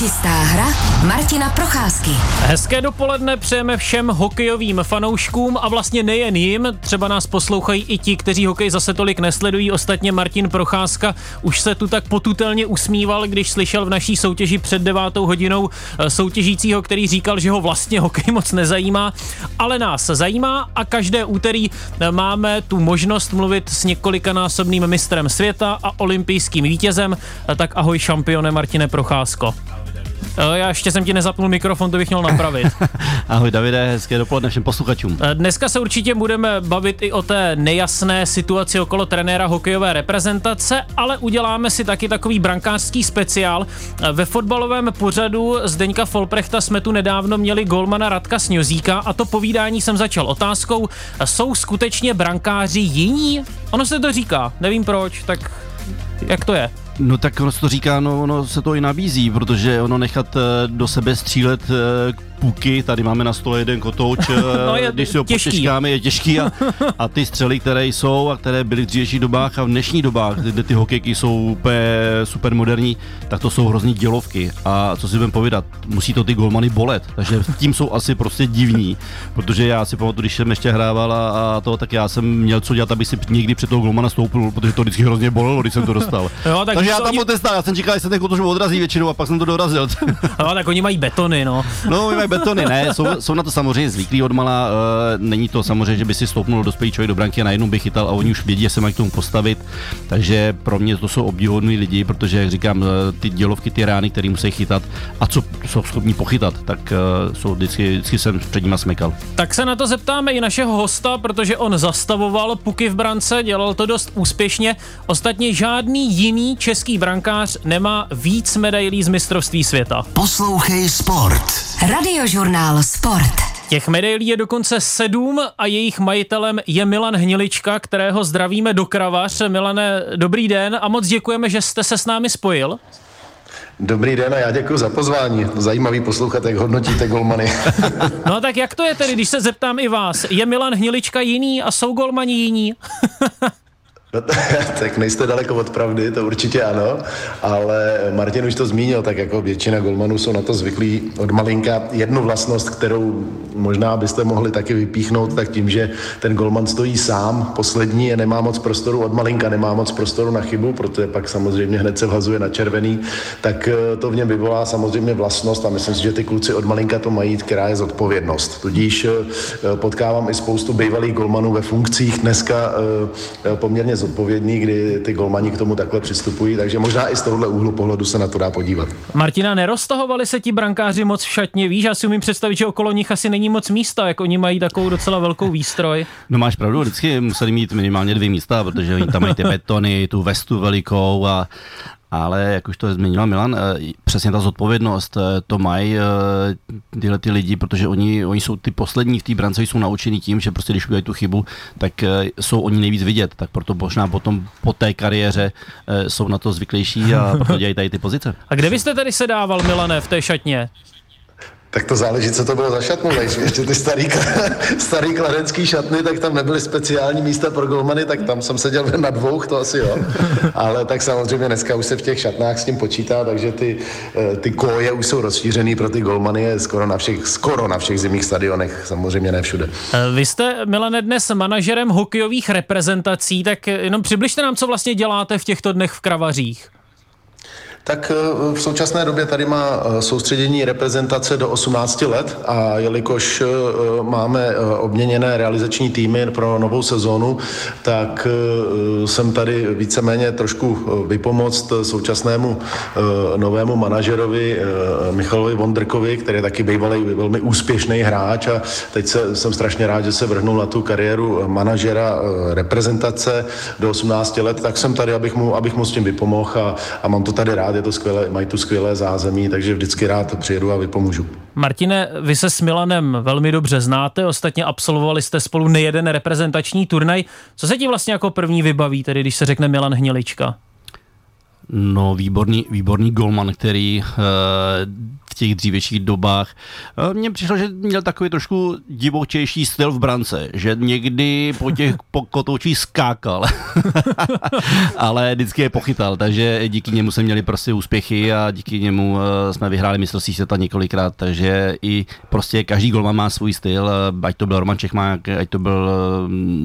Čistá hra Martina Procházky. Hezké dopoledne přejeme všem hokejovým fanouškům a vlastně nejen jim, třeba nás poslouchají i ti, kteří hokej zase tolik nesledují. Ostatně Martin Procházka už se tu tak potutelně usmíval, když slyšel v naší soutěži před devátou hodinou eh, soutěžícího, který říkal, že ho vlastně hokej moc nezajímá, ale nás zajímá a každé úterý eh, máme tu možnost mluvit s několikanásobným mistrem světa a olympijským vítězem. Eh, Tak ahoj šampione Martine Procházko. Eh, Já ještě jsem ti nezapnul mikrofon, to bych měl napravit. Ahoj Davide, hezké dopoledne všem posluchačům. Eh, Dneska se určitě budeme bavit i o té nejasné situaci okolo trenéra hokejové reprezentace, ale uděláme si taky takový brankářský speciál. Eh, Ve fotbalovém pořadu Zdeňka Folprechta jsme tu nedávno měli golmana Radka Sňozíka a to povídání jsem začal otázkou, jsou skutečně brankáři jiní? Ono se to říká, nevím proč, tak jak to je? No tak ono se to říká, no ono se to i nabízí, protože ono nechat eh, do sebe střílet eh, puky, tady máme na stole jeden kotouč, eh, No, je když si ho těžký. potěžkáme, je těžký a, a ty střely, které jsou a které byly v dřívějších dobách a v dnešních dobách, kde ty hokejky jsou úplně super moderní, tak to jsou hrozný dělovky a co si budeme povídat, musí to ty golmany bolet, takže tím jsou asi prostě divní, protože já si pamatuju, když jsem ještě hrával a, a to, tak já jsem měl co dělat, aby si někdy před toho golmana stoupil, protože to vždycky hrozně bolelo, když jsem to dostal. Jo, tak takže já tam oni- otestál, já jsem čekal, že se ten kotouč odrazí většinou a pak jsem to dorazil. No, tak oni mají betony, no. No, my mají betony, ne, jsou, jsou na to samozřejmě zvyklí odmala, uh, není to samozřejmě, že by si stoupnul dospělý člověk do branky a najednou by chytal a oni už vědí, jak se mají k tomu postavit, takže pro mě to jsou obdivuhodní lidi, protože, jak říkám, eh, ty dělovky, ty rány, které musí chytat a co jsou schopni pochytat, tak uh, jsou vždycky, vždycky jsem před nima smekal. Tak se na to zeptáme i našeho hosta, protože on zastavoval puky v brance, dělal to dost úspěšně. Ostatně žádný jiný český brankář nemá víc medailí z mistrovství světa. Poslouchej Sport. Radiožurnál Sport. Těch medailí je dokonce sedm a jejich majitelem je Milan Hnilička, kterého zdravíme do Kravař. Milane, dobrý den a moc děkujeme, že jste se s námi spojil. Dobrý den a já děkuji za pozvání. Zajímavý poslouchat, jak hodnotíte golmany. No a tak jak to je tedy, když se zeptám i vás? Je Milan Hnilička jiný a jsou golmani jiní? No, tak nejste daleko od pravdy, to určitě ano, ale Martin už to zmínil, tak jako většina golmanů jsou na to zvyklí od malinka. Jednu vlastnost, kterou možná byste mohli taky vypíchnout, tak tím, že ten golman stojí sám, poslední je nemá moc prostoru od malinka, nemá moc prostoru na chybu, protože pak samozřejmě hned se vhazuje na červený, tak eh, to v něm vyvolá samozřejmě vlastnost a myslím si, že ty kluci od malinka to mají, která je zodpovědnost. Tudíž eh, potkávám i spoustu bývalých golmanů ve funkcích dneska eh, poměrně zodpovědný, kdy ty golmani k tomu takhle přistupují, takže možná i z tohohle úhlu pohledu se na to dá podívat. Martina, neroztahovali se ti brankáři moc v šatně? Víš, já si umím představit, že okolo nich asi není moc místa, jak oni mají takovou docela velkou výstroj. No máš pravdu, vždycky museli mít minimálně dvě místa, protože oni tam mají ty betony, tu vestu velikou a ale jak už to zmínil Milan, eh, přesně ta zodpovědnost, eh, to mají eh, tyhle ty lidi, protože oni, oni jsou ty poslední v té brance, jsou naučení tím, že prostě když udělají tu chybu, tak jsou oni nejvíc vidět, tak proto možná potom po té kariéře jsou na to zvyklejší a proto dělají tady ty pozice. A kde byste tedy sedával, Milane, v té šatně? Tak to záleží, co to bylo za šatnu, ještě ty starý, starý kladenský šatny, tak tam nebyly speciální místa pro golmany, tak tam jsem seděl na dvou, to asi jo. Ale tak samozřejmě dneska už se v těch šatnách s tím počítá, takže ty, eh, ty koje už jsou rozšířený pro ty golmany je skoro na všech, skoro na všech zimních stadionech, samozřejmě ne všude. Eh, Vy jste, Milane, dnes manažerem hokejových reprezentací, tak jenom přibližte nám, co vlastně děláte v těchto dnech v Kravařích. Tak eh, v současné době tady má eh, soustředění reprezentace do 18 let a jelikož eh, máme obměněné realizační týmy pro novou sezónu, tak jsem tady víceméně trošku vypomoct současnému novému manažerovi Michalovi Vondrkovi, který je taky bývalý velmi úspěšný hráč a teď se, jsem strašně rád, že se vrhnul na tu kariéru manažera reprezentace do 18 let, tak jsem tady, abych mu, abych mu s tím vypomohl a, a mám to tady rád, je to skvělé, mají tu skvělé zázemí, takže vždycky rád přijedu a vypomůžu. Martine, vy se s Milanem velmi dobře znáte, ostatně absolvovali jste spolu nejeden reprezentační turnaj. Co se ti vlastně jako první vybaví, tedy když se řekne Milan Hnilička? No, výborný, výborný golman, který uh, těch dřívějších dobách. Mně přišlo, že měl takový trošku divočejší styl v brance, že někdy po těch kotoučích skákal, ale vždycky je pochytal, takže díky němu jsme měli prostě úspěchy a díky němu jsme vyhráli mistrovství světa několikrát, takže i prostě každý golman má svůj styl, ať to byl Roman Čechmák, ať to byl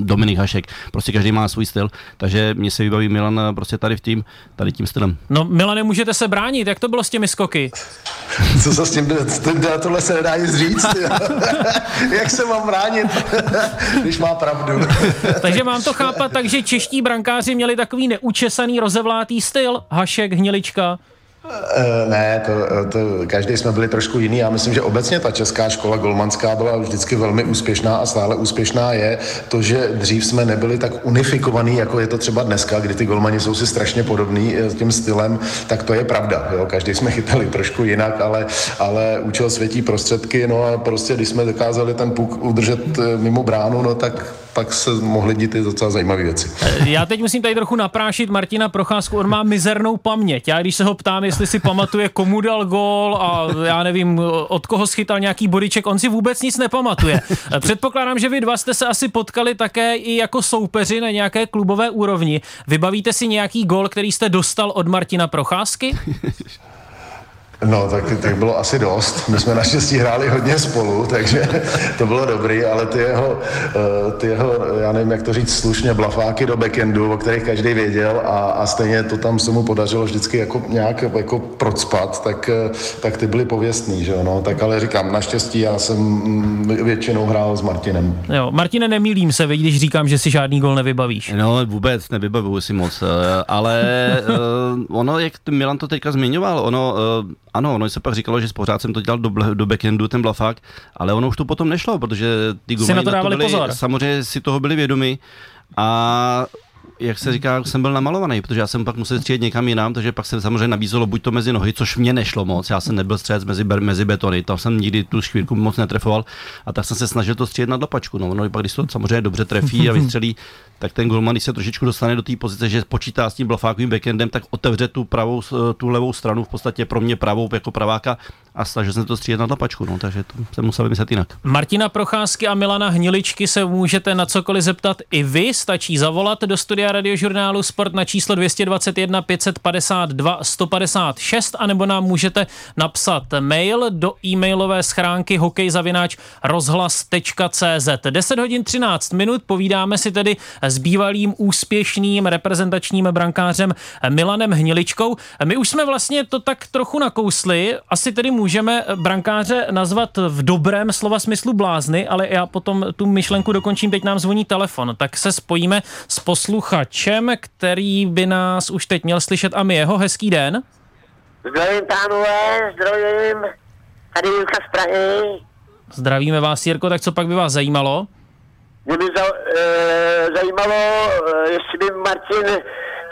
Dominik Hašek, prostě každý má svůj styl, takže mě se vybaví Milan prostě tady v tím, tady tím stylem. No Milane, můžete se bránit, jak to bylo s těmi skoky? Co se s tím, tohle se nedá nic říct, jak se mám bránit, když má pravdu. Takže mám to chápat tak, že čeští brankáři měli takový neučesaný rozevlátý styl, Hašek, Hnilička. Eh, ne, to, to, každý jsme byli trošku jiný. Já myslím, že obecně ta česká škola golmanská byla vždycky velmi úspěšná a stále úspěšná je to, že dřív jsme nebyli tak unifikovaný, jako je to třeba dneska, kdy ty golmani jsou si strašně podobný eh, tím stylem, tak to je pravda. Jo? Každý jsme chytali trošku jinak, ale, ale účel světí prostředky, no a prostě když jsme dokázali ten puk udržet eh, mimo bránu, no tak pak se mohly dít i docela zajímavé věci. Já teď musím tady trochu naprášit Martina Procházku, on má mizernou paměť. Já když se ho ptám, jestli si pamatuje, komu dal gól a já nevím, od koho schytal nějaký bodiček, on si vůbec nic nepamatuje. Předpokládám, že vy dva jste se asi potkali také i jako soupeři na nějaké klubové úrovni. Vybavíte si nějaký gól, který jste dostal od Martina Procházky? No, tak, tak bylo asi dost. My jsme naštěstí hráli hodně spolu, takže to bylo dobrý, ale ty jeho, eh, ty jeho, já nevím, jak to říct slušně, blafáky do backendu, o kterých každý věděl a, a stejně to tam se mu podařilo vždycky jako nějak jako procpat, tak, eh, tak ty byly pověstný, že jo, no. Tak ale říkám, naštěstí já jsem mm, většinou hrál s Martinem. Jo, Martine, nemýlím se, když říkám, že si žádný gol nevybavíš. No, vůbec nevybavuju si moc, eh, ale ono, jak Milan to teďka zmiňoval, ono ano, ono se pak říkalo, že pořád jsem to dělal do, do backendu, ten blafák, ale ono už to potom nešlo, protože ty guminy na to, na to byli, pozor. samozřejmě si toho byli vědomi a jak se říká, jsem byl namalovaný, protože já jsem pak musel střílet někam jinam, takže pak se samozřejmě nabízelo buď to mezi nohy, což mě nešlo moc, já jsem nebyl střelec mezi, mezi betony, tam jsem nikdy tu škvírku moc netrefoval a tak jsem se snažil to střílet na dlapačku. No, no pak když to samozřejmě dobře trefí a vystřelí, tak ten golman, když se trošičku dostane do té pozice, že počítá s tím blafákovým backendem, tak otevře tu pravou, tu levou stranu, v podstatě pro mě pravou jako praváka a snažil jsem to střílet na tlapačku, no, takže to se musel vymyslet jinak. Martina Procházky a Milana Hniličky se můžete na cokoliv zeptat i vy, stačí zavolat do studia radiožurnálu Sport na číslo 221 552 156, anebo nám můžete napsat mail do e-mailové schránky hokejzavináč rozhlas.cz. 10 hodin 13 minut, povídáme si tedy s bývalým úspěšným reprezentačním brankářem Milanem Hniličkou. My už jsme vlastně to tak trochu nakousli, asi tedy můžeme brankáře nazvat v dobrém slova smyslu blázny, ale já potom tu myšlenku dokončím, teď nám zvoní telefon, tak se spojíme s posluchačem, který by nás už teď měl slyšet a my jeho. Hezký den. Zdravím pánové, zdravím, tady Jirka z Prahy. Zdravíme vás, Jirko, tak co pak by vás zajímalo? Mě by za, e, zajímalo, e, jestli by Martin,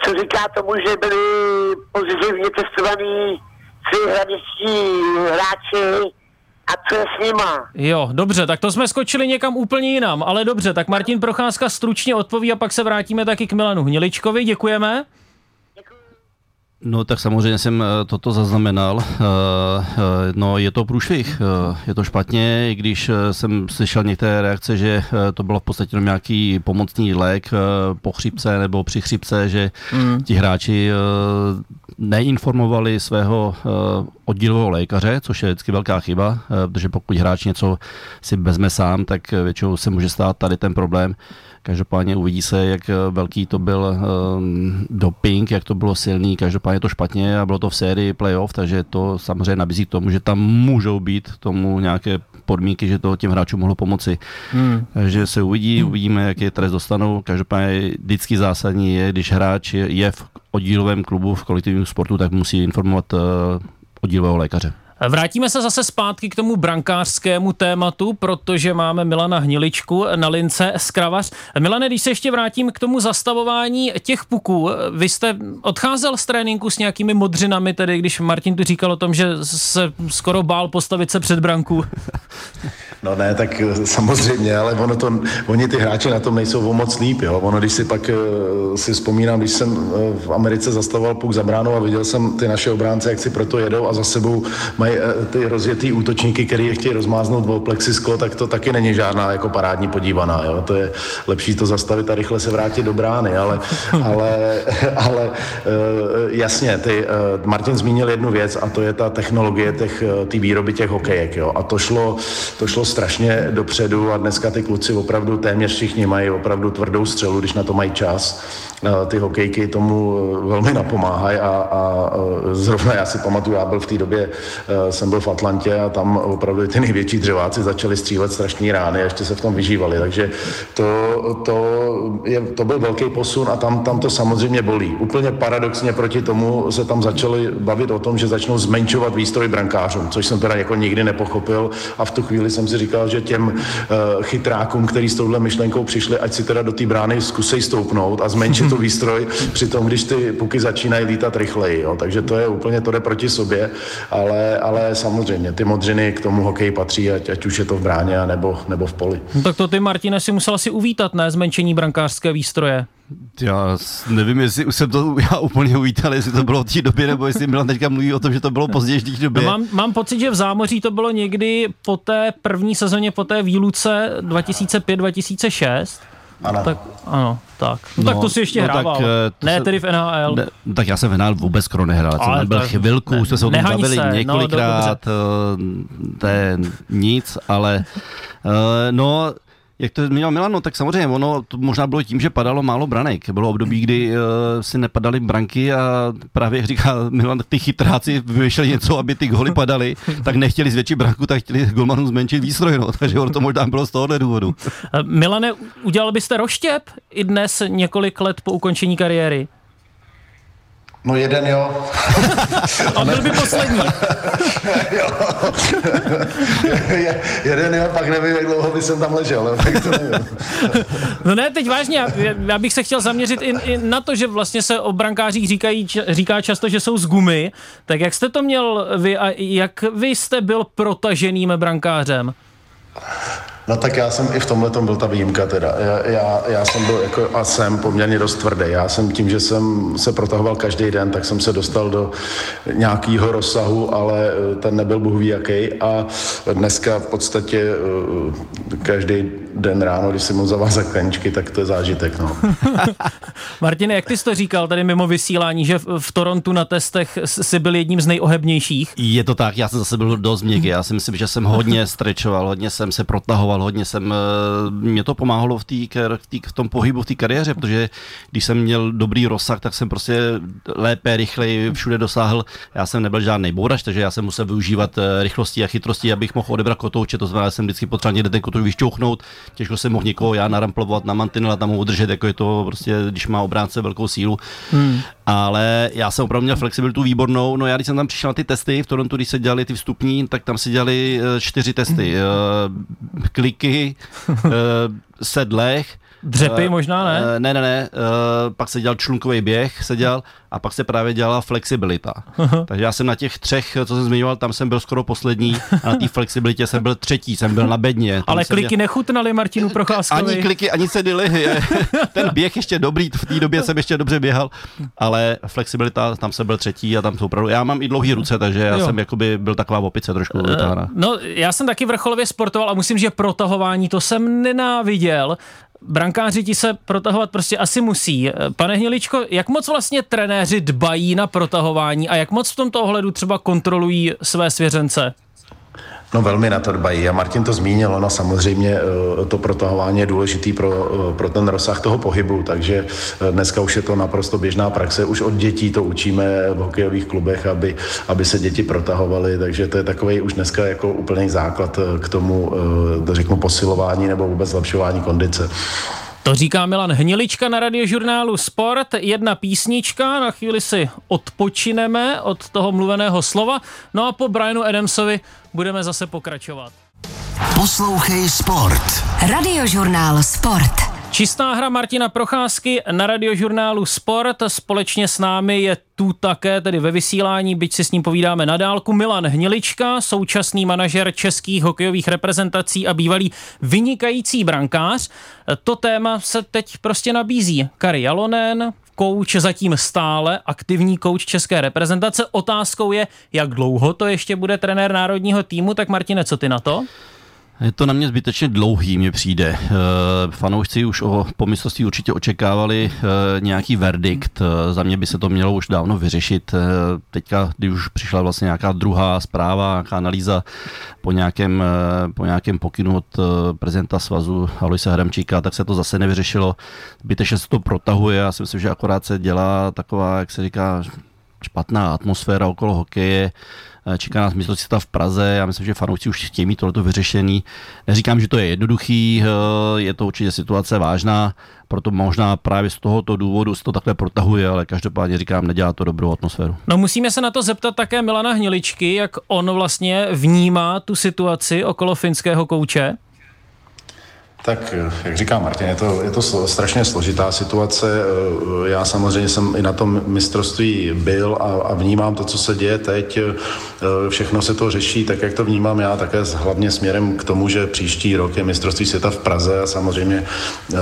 co říká tomu, že byli pozitivně testovaní tři hradičtí hráči a co s nima? Jo, dobře, tak to jsme skočili někam úplně jinam, ale dobře, tak Martin Procházka stručně odpoví a pak se vrátíme taky k Milanu Hniličkovi, děkujeme. No tak samozřejmě jsem eh, toto zaznamenal. Eh, eh, no je to průšvih, je to špatně, i když jsem slyšel některé reakce, že to bylo v podstatě nějaký pomocný lék po chřipce nebo při chřipce, že mm. ti hráči neinformovali svého oddílového lékaře, což je vždycky velká chyba, protože pokud hráč něco si vezme sám, tak většinou se může stát tady ten problém. Každopádně uvidí se, jak velký to byl um, doping, jak to bylo silný. Každopádně to špatně a bylo to v sérii playoff, takže to samozřejmě nabízí k tomu, že tam můžou být tomu nějaké podmínky, že to těm hráčům mohlo pomoci. Hmm. Takže se uvidí, uvidíme, jaké trest dostanou. Každopádně vždycky zásadní je, když hráč je v oddílovém klubu v kolektivním sportu, tak musí informovat uh, oddílového lékaře. Vrátíme se zase zpátky k tomu brankářskému tématu, protože máme Milana Hniličku na lince z Kravař. Milane, když se ještě vrátím k tomu zastavování těch puků, vy jste odcházel z tréninku s nějakými modřinami, tedy když Martin tu říkal o tom, že se skoro bál postavit se před branku. No ne, tak eh, samozřejmě, ale ono to, oni ty hráči na tom nejsou o moc líp, jo. Ono, když si pak uh, si vzpomínám, když jsem uh, v Americe zastavoval puk za bránou a viděl jsem ty naše obránce, jak si proto jedou a za sebou mají eh, ty rozjetý útočníky, který je chtějí rozmáznout o plexisklo, tak to taky není žádná jako parádní podívaná. Jo? To je lepší to zastavit a rychle se vrátit do brány, ale, ale, ale jasně, ty, Martin zmínil jednu věc a to je ta technologie těch, ty výroby těch hokejek. Jo? A to šlo, to šlo strašně dopředu a dneska ty kluci opravdu téměř všichni mají opravdu tvrdou střelu, když na to mají čas. Ty hokejky tomu velmi napomáhají a, a zrovna já si pamatuju, já byl v té době, jsem byl v Atlantě a tam opravdu ty největší dřeváci začali střílet strašní rány a ještě se v tom vyžívali. Takže to, to, je, to byl velký posun a tam, tam to samozřejmě bolí. Úplně paradoxně proti tomu se tam začali bavit o tom, že začnou zmenšovat výstroj brankářům, což jsem teda jako nikdy nepochopil a v tu chvíli jsem si říkal, že těm chytrákům, který s touhle myšlenkou přišli, ať si teda do té brány zkusej stoupnout a zmenšit tu výstroj, přitom když ty puky začínají lítat rychleji. Jo. Takže to je úplně, to jde proti sobě, ale, ale samozřejmě ty modřiny k tomu hokeji patří, ať, ať už je to v bráně nebo, nebo v poli. No, tak to ty, Martine, si musel si uvítat, ne? Zmenšení brankářské výstroje. Já nevím, jestli už jsem to já úplně uvítal, jestli to bylo v té době, nebo jestli Milan teďka mluví o tom, že to bylo později v té době. No mám, mám pocit, že v zámoří to bylo někdy po té první sezóně, po té výluce 2005-2006. Ano. Tak, ano, tak. No, no tak to si ještě no, hrával. Tak, eh, ne, se, tedy v NHL. Ne, tak já jsem v NHL vůbec skoro nehrál. Ale jsem byl chvilku, ne, jsme se o tom bavili se, no, několikrát, no, to je nic, ale uh, no, jak to zmínil Milan, no, tak samozřejmě ono to možná bylo tím, že padalo málo branek. Bylo období, kdy uh, si nepadaly branky a právě, jak říká Milan, ty chytráci vymýšleli něco, aby ty goly padaly, tak nechtěli zvětšit branku, tak chtěli golmanům zmenšit výstroj, no, takže ono to možná bylo z tohohle důvodu. Eh, Milane, udělal byste roštěp i dnes několik let po ukončení kariéry? No jeden jo. A byl by poslední. jo. jeden jo, pak nevím, jak dlouho by jsem tam ležel, tak to nevím. no ne, teď vážně, já, já bych se chtěl zaměřit i, i na to, že vlastně se o brankářích říkají, říká často, že jsou z gumy. Tak jak jste to měl vy a jak vy jste byl protaženým brankářem? No tak já jsem i v tomhle tom byl ta výjimka teda. Já, já, já jsem byl jako a jsem poměrně dost tvrdý. Já jsem tím, že jsem se protahoval každý den, tak jsem se dostal do nějakého rozsahu, ale eh, ten nebyl ví jaký. A dneska v podstatě eh, každý den ráno, když si mu zavázat kleničky, tak to je zážitek. No. Martine, jak ty jsi to říkal tady mimo vysílání, že v Torontu na testech jsi byl jedním z nejohebnějších? Je to tak, já jsem zase byl dost měkký. Já si myslím, že jsem hodně strečoval, hodně jsem se protahoval, hodně jsem, eh, mě to pomáhalo v, tý, v, tý, v tom pohybu, v té kariéře, protože když jsem měl dobrý rozsah, tak jsem prostě lépe, rychleji všude dosáhl. Já jsem nebyl žádný bourač, takže já jsem musel využívat eh, rychlosti a chytrosti, abych mohl odebrat kotouče, to znamená, že jsem vždycky potřeboval někde ten kotouč vyšťouchnout, těžko jsem mohl někoho já naramplovat na mantinel a tam ho udržet, jako je to prostě, když má obránce velkou sílu. Hmm. Ale já jsem opravdu měl flexibilitu výbornou. No já, když jsem tam přišel na ty testy v Torontu, když se dělali ty vstupní, tak tam se dělali eh, čtyři testy. Hmm. Kliky, sedlech, Dřepy možná, ne? Ne, ne, ne. Pak se dělal člunkový běh, se dělal a pak se právě dělala flexibilita. Takže já jsem na těch třech, co jsem zmiňoval, tam jsem byl skoro poslední a na té flexibilitě jsem byl třetí, jsem byl na bedně. Ale kliky měl... nechutnaly Martinu Procházkovi. Ani kliky, ani sedily. Ten běh ještě dobrý, v té době jsem ještě dobře běhal, ale flexibilita, tam jsem byl třetí a tam jsou opravdu. Já mám i dlouhé ruce, takže já jo. jsem jakoby byl taková opice trošku uh, No, já jsem taky vrcholově sportoval a musím, že protahování to jsem nenáviděl brankáři ti se protahovat prostě asi musí. Pane Hniličko, jak moc vlastně trenéři dbají na protahování a jak moc v tomto ohledu třeba kontrolují své svěřence? No velmi na to dbají a Martin to zmínil, ono samozřejmě eh, to protahování je důležitý pro, eh, pro ten rozsah toho pohybu, takže eh, dneska už je to naprosto běžná praxe, už od dětí to učíme v hokejových klubech, aby, aby se děti protahovaly, takže to je takový už dneska jako úplný základ k tomu, řeknu, posilování nebo vůbec zlepšování kondice. To říká Milan Hnilička na radiožurnálu Sport. Jedna písnička, na chvíli si odpočineme od toho mluveného slova. No a po Brianu Adamsovi budeme zase pokračovat. Poslouchej Sport. Radiožurnál Sport. Čistá hra Martina Procházky na radiožurnálu Sport. Společně s námi je tu také, tedy ve vysílání, byť si s ním povídáme na dálku, Milan Hnilička, současný manažer českých hokejových reprezentací a bývalý vynikající brankář. To téma se teď prostě nabízí. Kari Jalonen, kouč zatím stále, aktivní kouč české reprezentace. Otázkou je, jak dlouho to ještě bude trenér národního týmu, tak Martine, co ty na to? Je to na mě zbytečně dlouhý, mně přijde. Eh, fanoušci už o pomyslostí určitě očekávali eh, nějaký verdikt. Eh, za mě by se to mělo už dávno vyřešit. Teďka, když už přišla vlastně nějaká druhá zpráva, nějaká analýza po nějakém, po nějakém pokynu od prezidenta svazu Aloise Hramčíka, tak se to zase nevyřešilo. Zbytečně se to protahuje. Já si myslím, že akorát se dělá taková, jak se říká, špatná atmosféra okolo hokeje čeká nás mistrovství v Praze. Já myslím, že fanoušci už chtějí mít tohleto vyřešený. Neříkám, že to je jednoduchý, eh, je to určitě situace vážná, proto možná právě z tohoto důvodu se to takhle protahuje, ale každopádně říkám, nedělá to dobrou atmosféru. No musíme se na to zeptat také Milana Hniličky, jak on vlastně vnímá tu situaci okolo finského kouče. Tak, jak říká Martin, je to, je to strašně složitá situace. Eh, já samozřejmě jsem i na tom mistrovství byl a, a vnímám to, co se děje teď. Eh, všechno se to řeší tak, jak to vnímám já, také hlavně směrem k tomu, že příští rok je mistrovství světa v Praze a samozřejmě eh,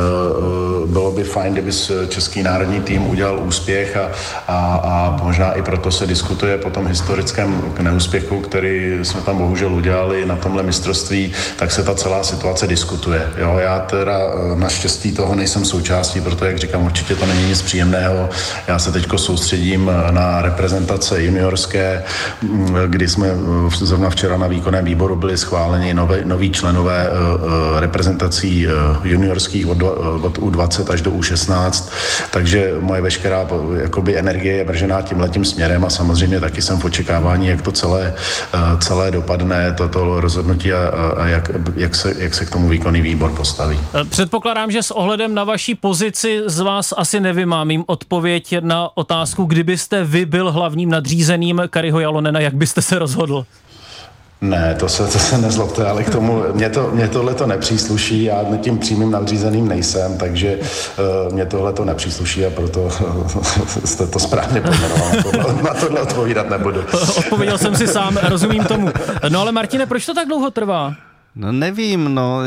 bylo by fajn, kdyby český národní tým udělal úspěch a, a, a možná i proto se diskutuje po tom historickém neúspěchu, který jsme tam bohužel udělali na tomhle mistrovství, tak se ta celá situace diskutuje. Jo? Jo, já teda eh, naštěstí toho nejsem součástí, protože, jak říkám, určitě to není nic příjemného. Já se teď soustředím eh, na reprezentace juniorské, mm, kdy jsme eh, zrovna včera na výkonném výboru byli schváleni nové, noví členové reprezentací juniorských od, od U20 až do U16, takže moje veškerá jakoby energie je vržená tím letím směrem a samozřejmě taky jsem v očekávání, jak to celé, celé dopadne, toto rozhodnutí a, a jak, jak, se, jak se k tomu výkonný výbor postaví. Eh, předpokládám, že s ohledem na vaší pozici z vás asi nevymámím odpověď na otázku, kdybyste vy byl hlavním nadřízeným Kariho Jalonena, jak byste se rozhodl? Ne, to se, to se nezlobte, ale k tomu, mě, to, mě tohle to nepřísluší, já tím přímým nadřízeným nejsem, takže uh, mě tohle to nepřísluší a proto uh, jste to správně pojmenoval, na tohle, na tohle odpovídat nebudu. Odpověděl jsem si sám, rozumím tomu. No ale Martine, proč to tak dlouho trvá? No nevím, no,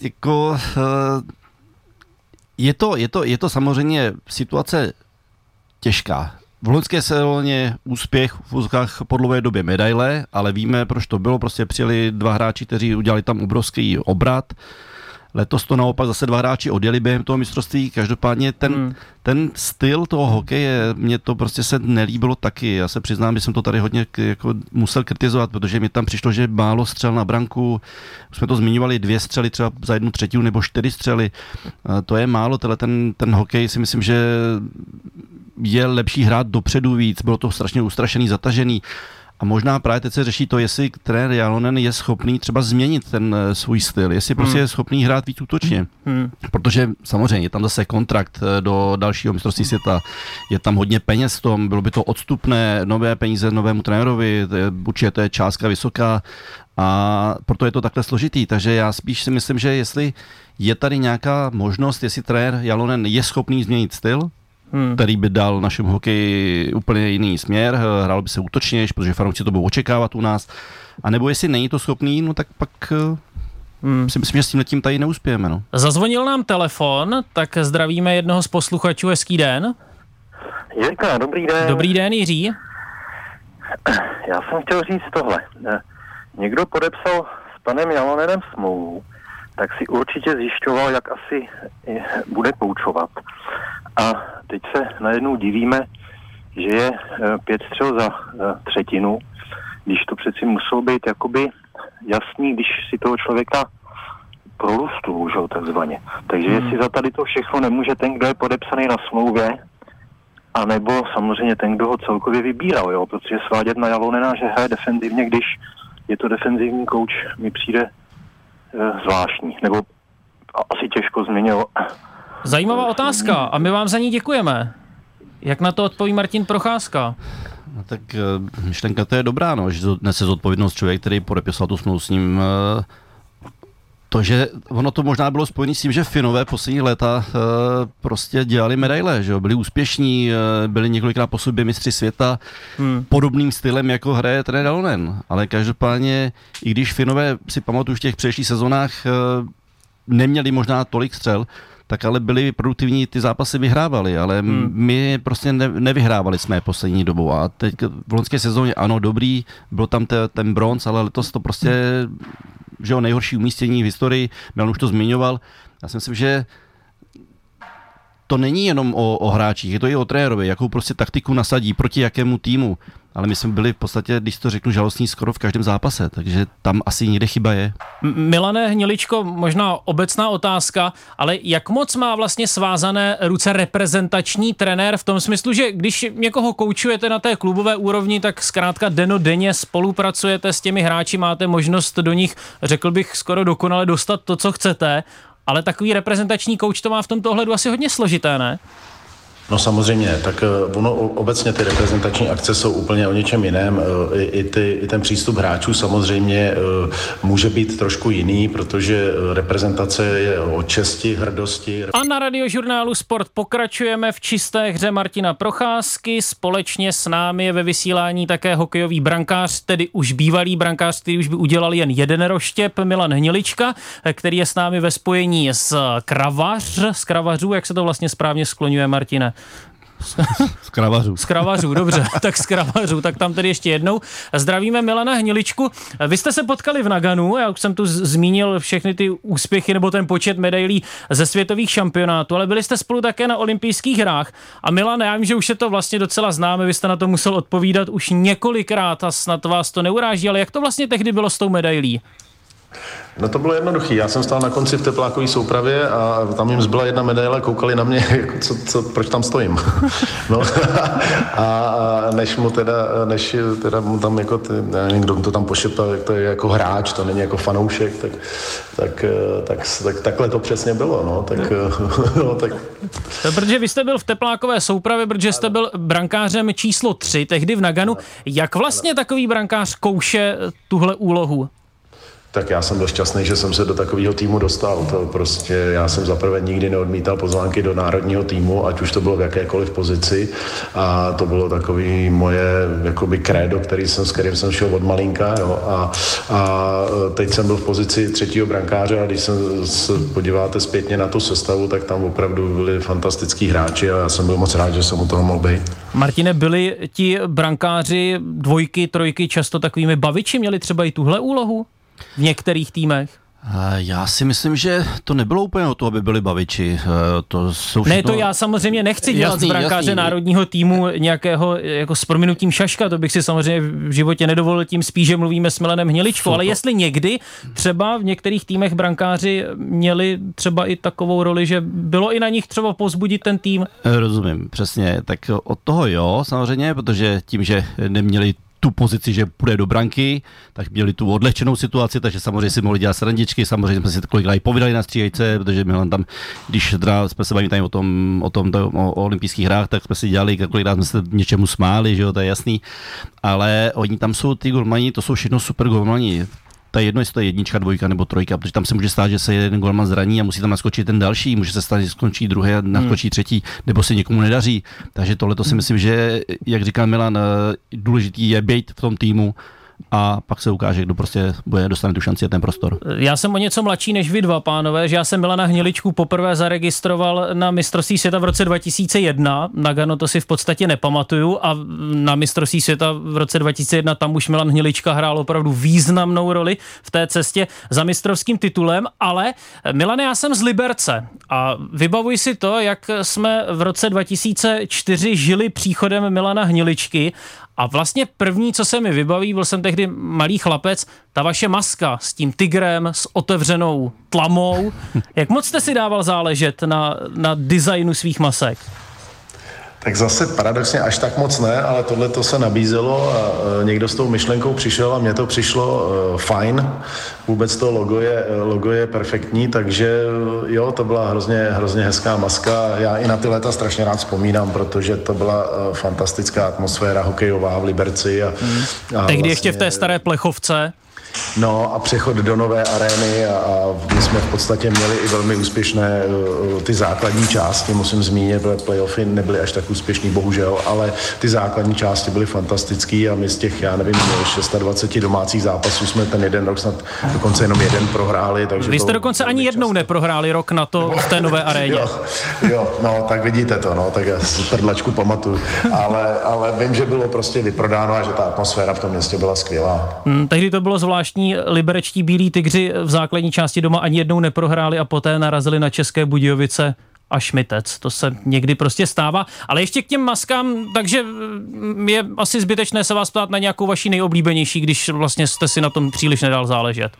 jako eh, je to, je to, je to samozřejmě situace těžká. V loňské sezóně úspěch v úzkách po dlouhé době medaile, ale víme, proč to bylo. Prostě přijeli dva hráči, kteří udělali tam obrovský obrat. Letos to naopak zase dva hráči odjeli během toho mistrovství. Každopádně ten, hmm. ten styl toho hokeje, mě to prostě se nelíbilo taky. Já se přiznám, že jsem to tady hodně jako musel kritizovat, protože mi tam přišlo, že málo střel na branku. Už jsme to zmiňovali, dvě střely třeba za jednu třetinu nebo čtyři střely. To je málo, tenhle ten, ten hokej si myslím, že je lepší hrát dopředu víc. Bylo to strašně ustrašený, zatažený. A možná právě teď se řeší to, jestli trenér Jalonen je schopný třeba změnit ten uh, svůj styl, jestli prostě hmm. je schopný hrát víc útočně. Hmm. Protože samozřejmě je tam zase kontrakt uh, do dalšího mistrovství světa, je tam hodně peněz v tom, bylo by to odstupné, nové peníze novému trenérovi, určitě to je částka vysoká a proto je to takhle složitý. Takže já spíš si myslím, že jestli je tady nějaká možnost, jestli trenér Jalonen je schopný změnit styl, hmm. který by dal našemu hokeji úplně jiný směr, hrál by se útočnější, protože fanoušci to budou očekávat u nás. A nebo jestli není to schopný, no tak pak eh, Hmm. Si myslím, že s tím letím tady neuspějeme. No. Zazvonil nám telefon, tak zdravíme jednoho z posluchačů. Hezký den. Jirka, dobrý den. Dobrý den, Jiří. Já jsem chtěl říct tohle. Někdo podepsal s panem Jalonenem smlouvu, tak si určitě zjišťoval, jak asi bude koučovat. A teď se najednou divíme, že je eh, pět střel za eh, třetinu, když to přeci muselo být jakoby jasný, když si toho člověka prolustu, že takzvaně. Takže hmm. jestli za tady to všechno nemůže ten, kdo je podepsaný na smlouvě, anebo samozřejmě ten, kdo ho celkově vybíral, jo, protože svádět na Jalonena, že hraje defenzivně, když je to defenzivní kouč, mi přijde zvláštní, nebo asi těžko změnil Zajímavá otázka a my vám za ní děkujeme. Jak na to odpoví Martin Procházka? No tak eh, myšlenka to je dobrá, no, že nese zodpovědnost člověk, který podepisal tu smlouvu s ním. Eh, to, že ono to možná bylo spojené s tím, že Finové poslední léta eh, prostě dělali medaile, že jo? byli úspěšní, byli několikrát po sobě mistři světa hmm. podobným stylem, jako hraje trenér Dalonen. Ale každopádně, i když Finové si pamatuju v těch předešlých sezónách neměli možná tolik střel, tak ale byli produktivní, ty zápasy vyhrávali, ale hmm. my prostě ne, nevyhrávali jsme poslední dobou a teď v loňské sezóně ano, dobrý, byl tam te, ten bronz, ale letos to prostě, že jo, nejhorší umístění v historii, Milan už to zmiňoval, já si myslím, že to není jenom o, o hráčích, je to i o trenérovi, jakou prostě taktiku nasadí, proti jakému týmu ale my jsme byli v podstatě, když to řeknu, žalostní skoro v každém zápase, takže tam asi někde chyba je. Milané Hniličko, možná obecná otázka, ale jak moc má vlastně svázané ruce reprezentační trenér v tom smyslu, že když někoho koučujete na té klubové úrovni, tak zkrátka deno denně spolupracujete s těmi hráči, máte možnost do nich, řekl bych, skoro dokonale dostat to, co chcete, ale takový reprezentační kouč to má v tomto ohledu asi hodně složité, ne? No samozřejmě, tak eh, ono obecně ty reprezentační akce jsou úplně o něčem jiném. Eh, I, i, ty, i ten přístup hráčů samozřejmě eh, může být trošku jiný, protože reprezentace je o česti, hrdosti. A na radiožurnálu Sport pokračujeme v čisté hře Martina Procházky. Společně s námi je ve vysílání také hokejový brankář, tedy už bývalý brankář, který už by udělal jen jeden roštěp, Milan Hnilička, který je s námi ve spojení s Kravař, z Kravařů, jak se to vlastně správně skloňuje, Martine? Z kravařů. Z kravařů, dobře, tak z kravařů, tak tam tedy ještě jednou. Zdravíme Milana Hniličku. Vy jste se potkali v Naganu, já už jsem tu zmínil všechny ty úspěchy nebo ten počet medailí ze světových šampionátů, ale byli jste spolu také na olympijských hrách. A Milan, já vím, že už je to vlastně docela známe, vy jste na to musel odpovídat už několikrát a snad vás to neuráží, ale jak to vlastně tehdy bylo s tou medailí? No to bylo jednoduché. Já jsem stál na konci v teplákové soupravě a tam jim zbyla jedna medaile, koukali na mě, jako co, co, proč tam stojím. no, a než mu teda, než teda mu tam jako, ty, nevím, kdo mu to tam pošeptal, jak to je jako hráč, to není jako fanoušek, tak, tak, tak, tak takhle to přesně bylo. No, tak, no, tak. Protože vy jste byl v teplákové soupravě, protože jste byl brankářem číslo 3 tehdy v Naganu. Jak vlastně takový brankář kouše tuhle úlohu? Tak já jsem byl šťastný, že jsem se do takového týmu dostal. To prostě já jsem zaprvé nikdy neodmítal pozvánky do národního týmu, ať už to bylo v jakékoliv pozici. A to bylo takový moje jakoby krédo, který jsem, s kterým jsem šel od malinka. Jo. A, a teď jsem byl v pozici třetího brankáře a když se podíváte zpětně na tu sestavu, tak tam opravdu byli fantastický hráči a já jsem byl moc rád, že jsem u toho mohl být. Martine, byli ti brankáři dvojky, trojky často takovými baviči, měli třeba i tuhle úlohu? V některých týmech? Já si myslím, že to nebylo úplně o to, aby byli baviči. Eh, to jsou všechno... Ne, to já samozřejmě nechci dělat jasný, z brankáře jasný. národního týmu nějakého jako s prominutím šaška, to bych si samozřejmě v životě nedovolil, tím spíš, že mluvíme s Milanem Hniličkou, ale jestli někdy třeba v některých týmech brankáři měli třeba i takovou roli, že bylo i na nich třeba pozbudit ten tým. Eh, rozumím, přesně. Tak od toho jo, samozřejmě, protože tím, že neměli tu pozici, že půjde do branky, tak měli tu odlehčenou situaci, takže samozřejmě si mohli dělat srandičky, samozřejmě jsme si kolikrát i povídali na stříjejce, protože Milan tam, když teda jsme se bavili o tom, o tom o, o, olympijských hrách, tak jsme si dělali, kolikrát jsme se něčemu smáli, že jo, to je jasný, ale oni tam jsou ty golmani, to jsou všechno super golmani, to je jedno, jestli to je jednička, dvojka nebo trojka, protože tam se může stát, že se jeden golman zraní a musí tam naskočit ten další, může se stát, že skončí druhý a naskočí hmm. třetí, nebo se někomu nedaří. Takže tohle to si myslím, že, jak říká Milan, eh, důležitý je být v tom týmu, a pak se ukáže, kdo prostě bude dostane tu šanci a ten prostor. Já jsem o něco mladší než vy dva, pánové, že já jsem Milana Hniličku poprvé zaregistroval na mistrovství světa v roce 2001. Na Gano to si v podstatě nepamatuju a na mistrovství světa v roce 2001 tam už Milan Hnilička hrál opravdu významnou roli v té cestě za mistrovským titulem, ale Milan, já jsem z Liberce a vybavuji si to, jak jsme v roce 2004 žili příchodem Milana Hniličky a vlastně první, co se mi vybaví, byl jsem tehdy malý chlapec, ta vaše maska s tím tigrem, s otevřenou tlamou. Jak moc jste si dával záležet na, na designu svých masek? Tak zase paradoxně až tak moc ne, ale tohle to se nabízelo a někdo s tou myšlenkou přišel a mně to přišlo uh, fajn. Vůbec to logo je, logo je perfektní, takže jo, to byla hrozně, hrozně hezká maska. Já i na ty léta strašně rád vzpomínám, protože to byla fantastická atmosféra hokejová v Liberci. A, hmm. a Tehdy vlastně, ještě v té staré plechovce. No a přechod do nové arény a, a my jsme v podstatě měli i velmi úspěšné uh, ty základní části, musím zmínit, protože playoffy nebyly až tak úspěšný, bohužel, ale ty základní části byly fantastické a my z těch, já nevím, 26 domácích zápasů jsme ten jeden rok snad dokonce jenom jeden prohráli. Takže Vy jste dokonce ani jednou často. neprohráli rok na to v té nové aréně. jo, jo, no tak vidíte to, no, tak já si prdlačku pamatuju, ale, ale vím, že bylo prostě vyprodáno a že ta atmosféra v tom městě byla skvělá. Hmm, tehdy to bylo zvláštní, liberečtí bílí tygři v základní části doma ani jednou neprohráli a poté narazili na České Budějovice a šmitec. To se někdy prostě stává. Ale ještě k těm maskám, takže mm, je asi zbytečné se vás ptát na nějakou vaši nejoblíbenější, když vlastně jste si na tom příliš nedal záležet.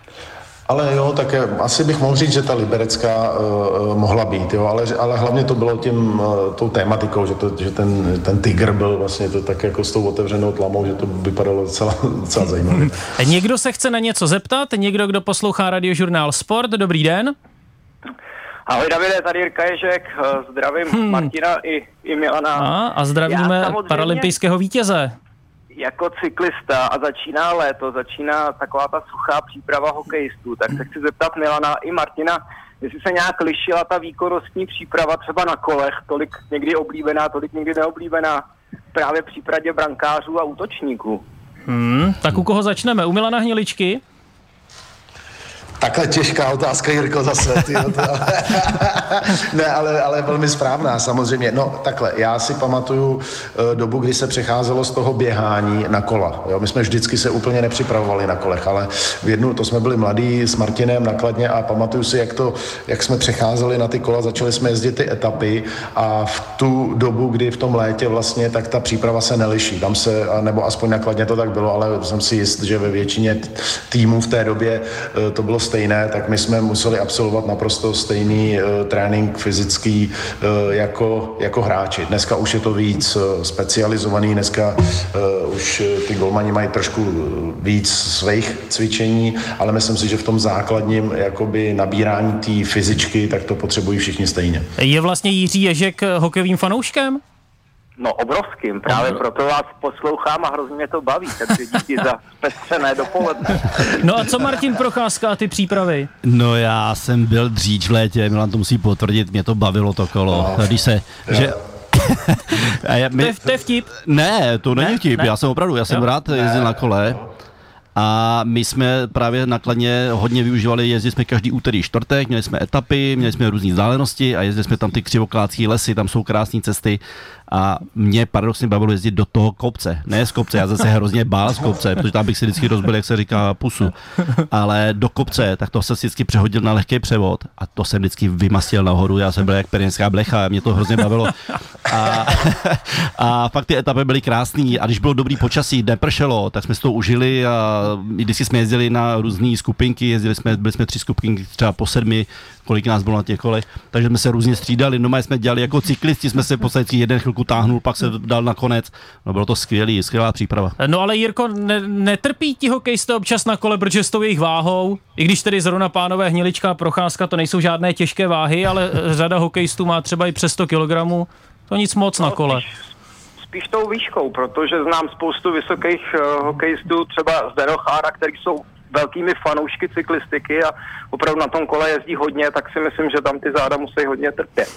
Ale jo, tak asi bych mohl říct, že ta liberecká uh, mohla být, jo, ale, ale hlavně to bylo tím, uh, tou tématikou, že, to, že ten, ten tygr byl vlastně to tak jako s tou otevřenou tlamou, že to vypadalo docela, docela zajímavě. Někdo se chce na něco zeptat? Někdo, kdo poslouchá radiožurnál Sport? Dobrý den. Ahoj Davide, tady Jirka Ježek, zdravím hmm. Martina i, i Milana. A, a zdravíme paralympijského vítěze jako cyklista a začíná léto, začíná taková ta suchá příprava hokejistů, tak se chci zeptat Milana i Martina, jestli se nějak lišila ta výkonnostní příprava třeba na kolech, tolik někdy oblíbená, tolik někdy neoblíbená, právě v případě brankářů a útočníků. Hmm, tak u koho začneme? U Milana Hniličky? Takhle těžká otázka, Jirko, zase. Ty, to, ne, ale, ale velmi správná, samozřejmě. No, takhle, já si pamatuju uh, dobu, kdy se přecházelo z toho běhání na kola. Jo? My jsme vždycky se úplně nepřipravovali na kolech, ale v jednu, to jsme byli mladí s Martinem nakladně a pamatuju si, jak, to, jak jsme přecházeli na ty kola, začali jsme jezdit ty etapy a v tu dobu, kdy v tom létě vlastně, tak ta příprava se neliší. Tam se, nebo aspoň nakladně to tak bylo, ale jsem si jist, že ve většině týmů v té době uh, to bylo stejné, tak my jsme museli absolvovat naprosto stejný uh, trénink fyzický uh, jako, jako hráči. Dneska už je to víc uh, specializovaný, dneska už ty golmani mají trošku víc svých cvičení, ale myslím si, že v tom základním jakoby nabírání té fyzičky, tak to potřebují všichni stejně. Je vlastně Jiří Ježek hokejovým fanouškem? No obrovským, právě Obro... proto vás poslouchám a hrozně mě to baví, takže díky za zpestřené dopoledne. No a co Martin Procházka a ty přípravy? No já jsem byl dříč v létě, Milan to musí potvrdit, mě to bavilo to kolo, no. když se, jo. že a já, my, to, je, to je vtip? Ne, to není ne? vtip, ne? já jsem opravdu, já jsem jo? rád jezdil na kole. A my jsme právě nakladně hodně využívali, jezdili jsme každý úterý čtvrtek, měli jsme etapy, měli jsme různé vzdálenosti a jezdili jsme tam ty křivoklácké lesy, tam jsou krásné cesty a mě paradoxně bavilo jezdit do toho kopce. Ne z kopce, já zase hrozně bál z kopce, protože tam bych si vždycky rozbil, jak se říká, pusu. Ale do kopce, tak to se vždycky přehodil na lehký převod a to jsem vždycky vymastil nahoru. Já jsem byl jak perinská blecha, mě to hrozně bavilo. A, a fakt ty etapy byly krásné a když bylo dobrý počasí, nepršelo, tak jsme si to užili a vždycky jsme jezdili na různé skupinky, jezdili jsme, byli jsme tři skupinky třeba po sedmi, kolik nás bylo na těch kolech, takže jsme se různě střídali, no jsme dělali jako cyklisti, jsme se v podstatě jeden chvilku táhnul, pak se dal na konec, no bylo to skvělý, skvělá příprava. No ale Jirko, ne, netrpí ti hokejisté občas na kole, protože s tou jejich váhou, i když tedy zrovna pánové Hnilička a Procházka, to nejsou žádné těžké váhy, ale řada hokejistů má třeba i přes 100 kg, to nic moc no, na kole. Spíš, spíš tou výškou, protože znám spoustu vysokých uh, hokejistů, třeba z Derochára, který jsou velkými fanoušky cyklistiky a opravdu na tom kole jezdí hodně, tak si myslím, že tam ty záda musí hodně trpět.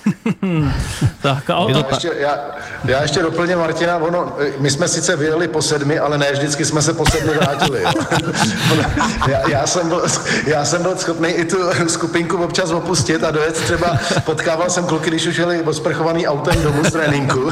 tak, a já, ještě, já, já ještě doplně Martina, ono, my jsme sice vyjeli po sedmi, ale ne vždycky jsme se po sedmi vrátili. já, já, jsem byl, já jsem byl schopný i tu skupinku občas opustit a dojet třeba, potkával jsem kluky, když už jeli osprchovaný autem domů z tréninku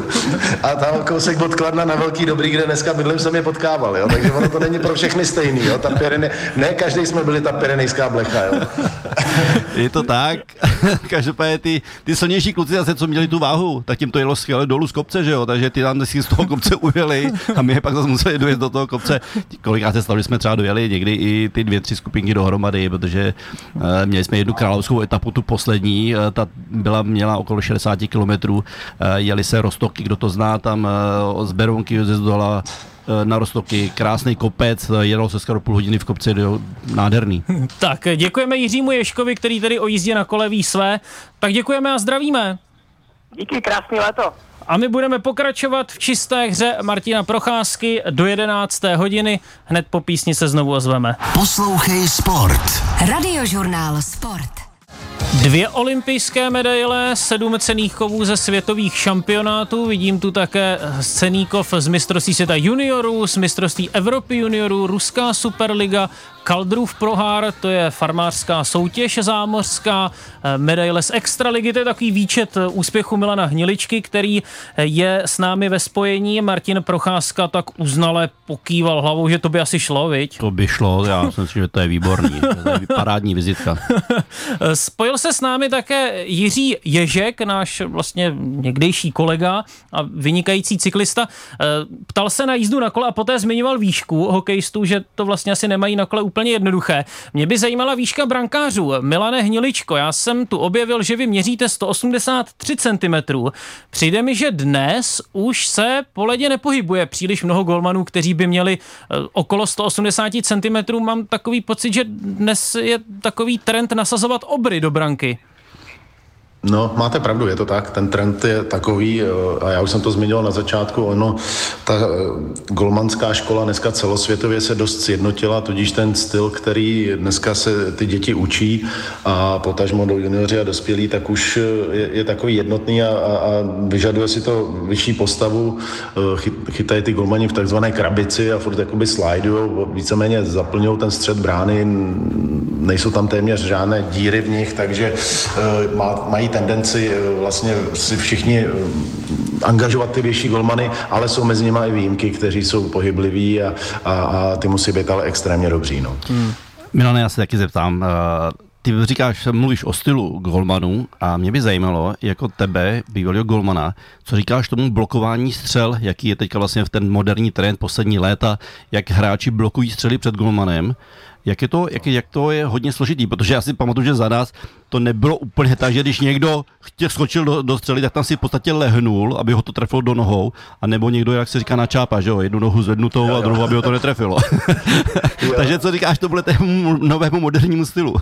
a tam kousek od Kladna na Velký Dobrý, kde dneska bydlím, jsem je potkával, jo? takže ono to není pro všechny stejný, jo? ta Piriny, ne každý jsme byli ta pirenejská blecha, jo. Je to tak. Každopádně ty, ty silnější kluci zase, co měli tu váhu, tak jim to jelo skvěle dolů z kopce, že jo, takže ty tam si z toho kopce ujeli a my je pak zase museli dojet do toho kopce. Kolikrát se stalo, že jsme třeba dojeli někdy i ty dvě, tři skupinky dohromady, protože uh, měli jsme jednu královskou etapu, tu poslední, uh, ta byla, měla okolo 60 kilometrů, uh, jeli se Rostoky, kdo to zná, tam uh, z Berounky ze Zdola na Rostoky, krásný kopec, eh, jelo se skoro půl hodiny v kopci, jo, nádherný. tak děkujeme Jiřímu Ješkovi, který tady o jízdě na kole ví své, tak děkujeme a zdravíme. Díky, krásný léto. A my budeme pokračovat v čisté hře Martina Procházky do 11. hodiny. Hned po písni se znovu ozveme. Poslouchej Sport. Radiožurnál Sport. Dvě olympijské medaile, sedm cených kovů ze světových šampionátů. Vidím tu také cený kov z mistrovství světa juniorů, z mistrovství Evropy juniorů, Ruská superliga, Kaldrův prohár, to je farmářská soutěž zámořská, eh, medaile z extraligy, to je takový výčet eh, úspěchu Milana Hniličky, který eh, je s námi ve spojení. Martin Procházka tak uznale pokýval hlavou, že to by asi šlo, viď? To by šlo, já si myslím, že to je výborný, to je parádní vizitka. Spojil se s námi také Jiří Ježek, náš vlastně někdejší kolega a vynikající cyklista. Ptal se na jízdu na kole a poté zmiňoval výšku hokejistů, že to vlastně asi nemají na kole úplně jednoduché. Mě by zajímala výška brankářů. Milane Hniličko, já jsem tu objevil, že vy měříte 183 cm. Přijde mi, že dnes už se po ledě nepohybuje příliš mnoho golmanů, kteří by měli eh, okolo 180 cm. Mám takový pocit, že dnes je takový trend nasazovat obry do branky. No, máte pravdu, je to tak. Ten trend je takový, eh, a já už jsem to zmiňoval na začátku, ono, ta eh, golmanská škola dneska celosvětově se dost sjednotila, tudíž ten styl, který dneska se ty děti učí a potažmo do junioři a dospělí, tak už eh, je, je takový jednotný a, a, a vyžaduje si to vyšší postavu. Chy, chytají ty golmani v takzvané krabici a furt jakoby slidujou, víceméně zaplňují ten střed brány, nejsou tam téměř žádné díry v nich, takže mají tendenci eh, vlastně si všichni eh, angažovat ty větší golmany, ale jsou mezi nimi i výjimky, kteří jsou pohybliví a, a, a ty musí být ale extrémně dobří. No. Hmm. Milane, já se taky zeptám, eh, ty říkáš, mluvíš o stylu golmanů a mě by zajímalo, jako tebe, bývalého golmana, co říkáš tomu blokování střel, jaký je teďka vlastně v ten moderní trend poslední léta, jak hráči blokují střely před golmanem jak, je to, jak, jak to je hodně složitý, protože já si pamatuju, že za nás to nebylo úplně tak, že když někdo chtě skočil do, do střely, tak tam si v podstatě lehnul, aby ho to trefilo do nohou, a nebo někdo, jak se říká na čápa, že jo, jednu nohu zvednutou jo, a druhou, aby ho to netrefilo. Takže co říkáš tohle tému novému modernímu stylu?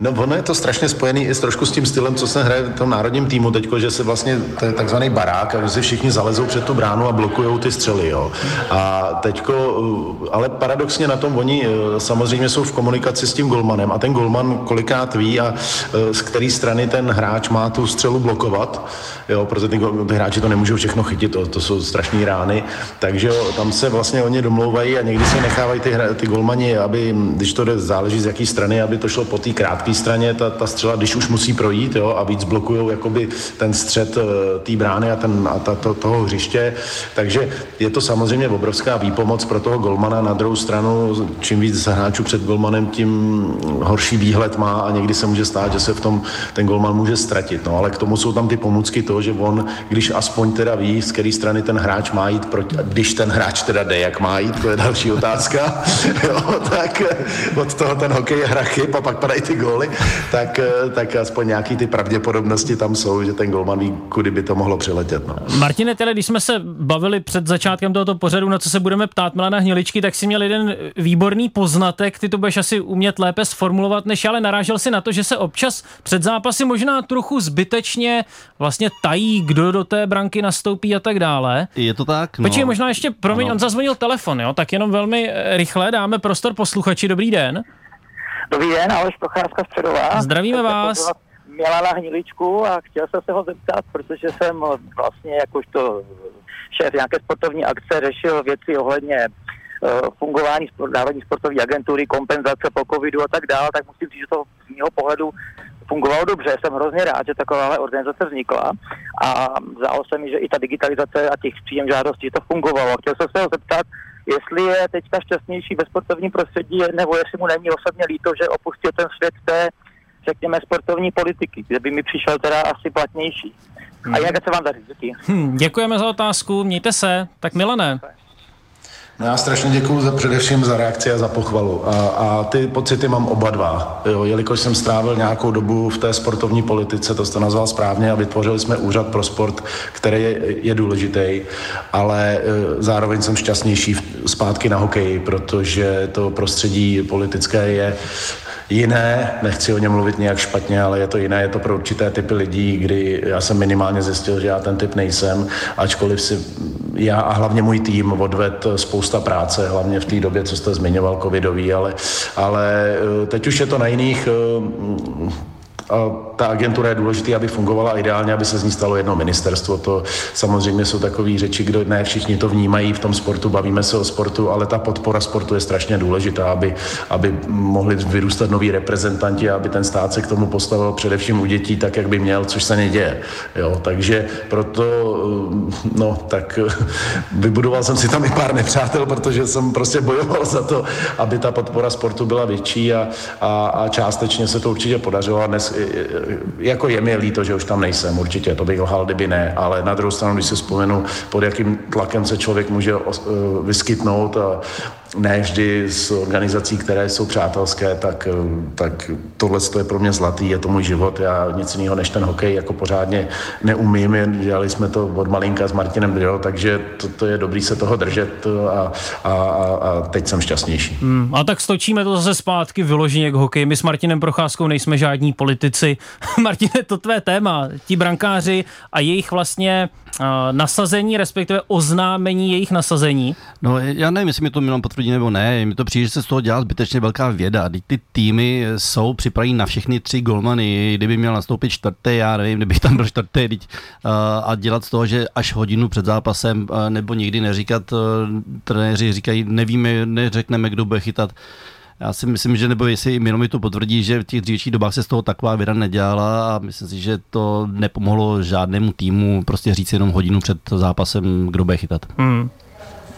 No ono je to strašně spojený i s trošku s tím stylem, co se hraje v tom národním týmu teďko, že se vlastně to je takzvaný barák a si všichni zalezou před tu bránu a blokují ty střely, jo. A teďko, uh, ale paradoxně na tom oni uh, samozřejmě jsou v komunikaci s tím golmanem a ten golman kolikrát ví a uh, z které strany ten hráč má tu střelu blokovat, jo, protože ty, ty hráči to nemůžou všechno chytit, to, to jsou strašné rány, takže jo, tam se vlastně oni domlouvají a někdy si nechávají ty, ty golmani, aby, když to jde, záleží z jaké strany, aby to šlo po té krátké té straně ta, ta střela, když už musí projít jo, a víc blokují jakoby ten střed eh, té brány a, ten, a ta, to, toho hřiště. Takže je to samozřejmě obrovská výpomoc pro toho golmana. Na druhou stranu, čím víc hráčů před golmanem, tím horší výhled má a někdy se může stát, že se v tom ten golman může ztratit. No, ale k tomu jsou tam ty pomůcky toho, že on, když aspoň teda ví, z které strany ten hráč má jít, proti, když ten hráč teda jde, jak má jít, to je další otázka, jo, tak od toho ten hokej hra chyb a pak padají ty góly góly, tak, eh, tak aspoň nějaký ty pravděpodobnosti tam jsou, že ten golman ví, kudy by to mohlo přiletět. No. Martine, tedy, když jsme se bavili před začátkem tohoto pořadu, na co se budeme ptát Milana Hniličky, tak si měl jeden výborný poznatek, ty to budeš asi umět lépe sformulovat, než ale narážel si na to, že se občas před zápasy možná trochu zbytečně vlastně tají, kdo do té branky nastoupí a tak dále. Je to tak? No. Počkej, možná ještě, promiň, ano. on zazvonil telefon, jo, tak jenom velmi rychle dáme prostor posluchači. Dobrý den. Dobrý den, Aleš Procházka Středová. Zdravíme vás. Měla na hniličku a chtěl jsem se ho zeptat, protože jsem vlastně jakožto šéf nějaké sportovní akce řešil věci ohledně uh, fungování Národní sportovní agentury, kompenzace po covidu a tak dále, tak musím říct, že to z mého pohledu fungovalo dobře. Jsem hrozně rád, že taková organizace vznikla a zdálo se mi, že i ta digitalizace a těch příjem žádostí to fungovalo. Chtěl jsem se ho zeptat, jestli je teďka šťastnější ve sportovním prostředí, nebo jestli mu není osobně líto, že opustil ten svět té, řekněme, sportovní politiky, kde by mi přišel teda asi platnější. Hmm. A jak se vám daří? Děkuji. Hmm, děkujeme za otázku, mějte se. Tak Milané. No já strašně děkuji za, především za reakci a za pochvalu. A, a ty pocity mám oba dva. Jo, jelikož jsem strávil nějakou dobu v té sportovní politice, to jste nazval správně, a vytvořili jsme úřad pro sport, který je, je důležitý, ale e, zároveň jsem šťastnější zpátky na hokej, protože to prostředí politické je jiné, nechci o něm mluvit nějak špatně, ale je to jiné, je to pro určité typy lidí, kdy já jsem minimálně zjistil, že já ten typ nejsem, ačkoliv si já a hlavně můj tým odved spousta práce, hlavně v té době, co jste zmiňoval, covidový, ale, ale eh, teď už je to na jiných eh, ta agentura je důležitý, aby fungovala ideálně, aby se z ní stalo jedno ministerstvo. To samozřejmě jsou takové řeči, kdo ne všichni to vnímají v tom sportu, bavíme se o sportu, ale ta podpora sportu je strašně důležitá, aby, aby mohli vyrůstat noví reprezentanti aby ten stát se k tomu postavil především u dětí tak, jak by měl, což se neděje. Jo, takže proto, no, tak vybudoval jsem si tam i pár nepřátel, protože jsem prostě bojoval za to, aby ta podpora sportu byla větší a, a, a částečně se to určitě podařilo. A dnes, jako je mi líto, že už tam nejsem, určitě, to bych lhal, kdyby ne, ale na druhou stranu, když si vzpomenu, pod jakým tlakem se člověk může vyskytnout a ne vždy z organizací, které jsou přátelské, tak, tak tohle je pro mě zlatý, je to můj život. Já nic jiného než ten hokej jako pořádně neumím. Dělali jsme to od malinka s Martinem Drio, takže to, to je dobrý se toho držet a, a, a teď jsem šťastnější. Hmm, a tak stočíme to zase zpátky vyloženě k hokeji. My s Martinem Procházkou nejsme žádní politici. Martine, to tvé téma. Ti brankáři a jejich vlastně uh, nasazení, respektive oznámení jejich nasazení. No já nevím, jestli mi to Milan potvrdí nebo ne. Mi to přijde, že se z toho dělá zbytečně velká věda. Teď ty týmy jsou připravení na všechny tři golmany. Kdyby měl nastoupit čtvrtý, já nevím, kdybych tam byl čtvrtý teď, uh, a dělat z toho, že až hodinu před zápasem, uh, nebo nikdy neříkat, trenéři říkají, nevíme, neřekneme, kdo bude chytat. Já si myslím, že nebo jestli Mino mi to potvrdí, že v těch dřívějších dobách se z toho taková věda nedělala a myslím si, že to nepomohlo žádnému týmu prostě říct jenom hodinu před zápasem, kdo bude chytat. Hmm.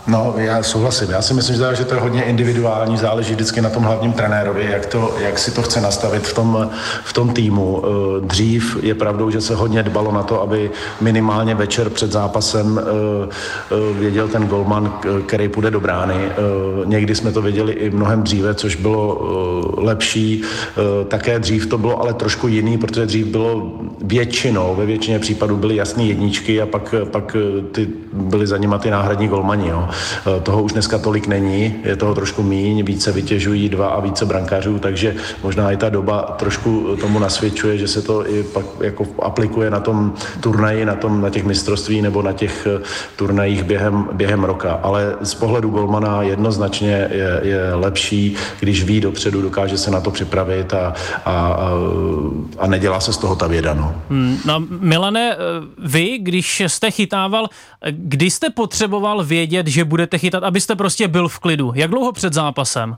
No, já souhlasím. Já si myslím, že to je hodně individuální, záleží vždycky na tom hlavním trenérovi, jak, to, jak si to chce nastavit v tom, v tom týmu. Eh, dřív je pravdou, že se hodně dbalo na to, aby minimálně večer před zápasem eh, eh, věděl ten golman, který půjde do brány. Někdy jsme to věděli i mnohem dříve, což bylo lepší. Také dřív to bylo ale trošku jiný, protože dřív bylo většinou, ve většině případů byly jasné jedničky a pak, pak ty byly za nima ty náhradní golmani. Jo. Eh, toho už dneska tolik není, je toho trošku míň, více vytěžují dva a více brankářů, takže možná i ta doba trošku tomu nasvědčuje, že se to i pak jako aplikuje na tom turnaji, na, tom, na těch mistrovství nebo na těch eh, turnajích během, během roka. Ale z pohledu golmana jednoznačně je, je lepší, když ví dopředu, dokáže se na to připravit a, a, a nedělá se z toho ta věda. No. Hmm, no Milane, eh, vy, když jste chytával, kdy jste potřeboval vědět, že budete chytat, abyste prostě byl v klidu. Jak dlouho před zápasem?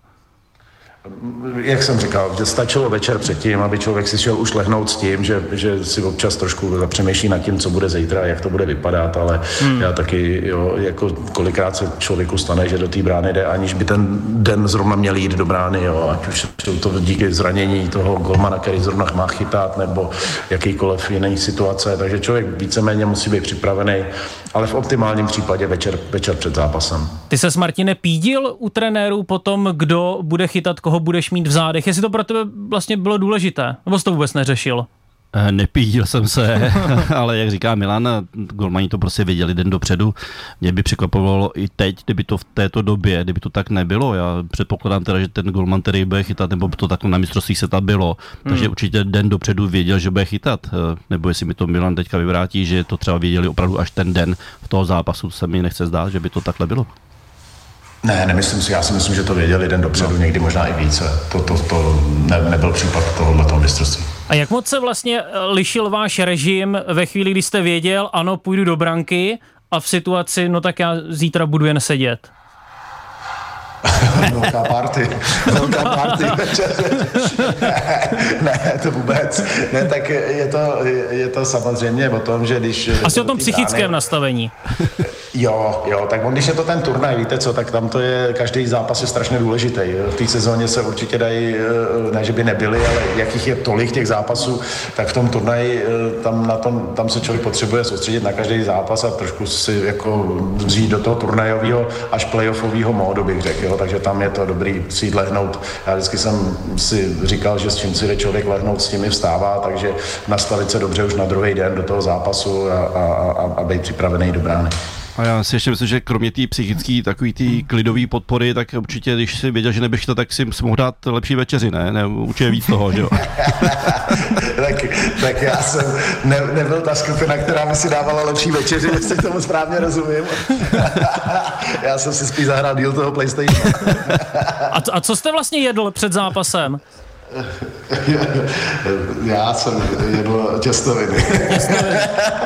Jak jsem říkal, že stačilo večer předtím, aby člověk si šel už lehnout s tím, že, že si občas trošku zapřemýšlí nad tím, co bude zítra, jak to bude vypadat, ale hmm. já taky, jo, jako kolikrát se člověku stane, že do té brány jde, aniž by ten den zrovna měl jít do brány, jo, ať už jsou to díky zranění toho golmana, který zrovna má chytat, nebo jakýkoliv jiný situace, takže člověk víceméně musí být připravený, ale v optimálním případě večer, večer před zápasem. Ty se s Martine pídil u trenérů potom, kdo bude chytat koho budeš mít v zádech. Jestli to pro tebe vlastně bylo důležité, nebo jsi to vůbec neřešil? Eh, nepídil jsem se, ale jak říká Milan, golmani to prostě věděli den dopředu. Mě by překvapovalo i teď, kdyby to v této době, kdyby to tak nebylo. Já předpokládám teda, že ten golman, který bude chytat, nebo to tak na mistrovství se ta bylo, takže hmm. určitě den dopředu věděl, že bude chytat. Eh, nebo jestli mi to Milan teďka vyvrátí, že to třeba věděli opravdu až ten den v toho zápasu, se mi nechce zdát, že by to takhle bylo. Ne, nemyslím si. Já si myslím, že to věděli den dopředu, no. někdy možná i více. To, to, to ne, nebyl případ tohohle toho mistrovství. A jak moc se vlastně eh, lišil váš režim ve chvíli, kdy jste věděl, ano, půjdu do branky a v situaci, no tak já zítra budu jen sedět? Velká party. Velká party. ne, ne, to vůbec. Ne, tak je to, je to samozřejmě o tom, že když... Asi o tom psychickém brány, nastavení. Jo, jo, tak on, když je to ten turnaj, víte co, tak tam to je, každý zápas je strašně důležitý. V té sezóně se určitě dají, eh, ne že by nebyly, ale jakých je tolik těch zápasů, tak v tom turnaji eh, tam, na tom, tam se člověk potřebuje soustředit na každý zápas a trošku si jako vzít do toho turnajového až playoffového módu, bych řekl. Jo? Takže tam je to dobrý si jít lehnout. Já vždycky jsem si říkal, že s čím si jde člověk lehnout, s tím i vstává, takže nastavit se dobře už na druhý den do toho zápasu a, a, a, a být připravený do brány. A já si ještě myslím, že kromě té psychické, takový té klidové podpory, tak určitě, když si věděl, že neběž to, tak si mohl dát lepší večeři, ne? ne určitě víc toho, že jo? tak, tak, já jsem ne, nebyl ta skupina, která mi si dávala lepší večeři, jestli tomu správně rozumím. já jsem si spíš zahrál díl toho PlayStation. a, a co jste vlastně jedl před zápasem? Já jsem jedl těstoviny. těstoviny.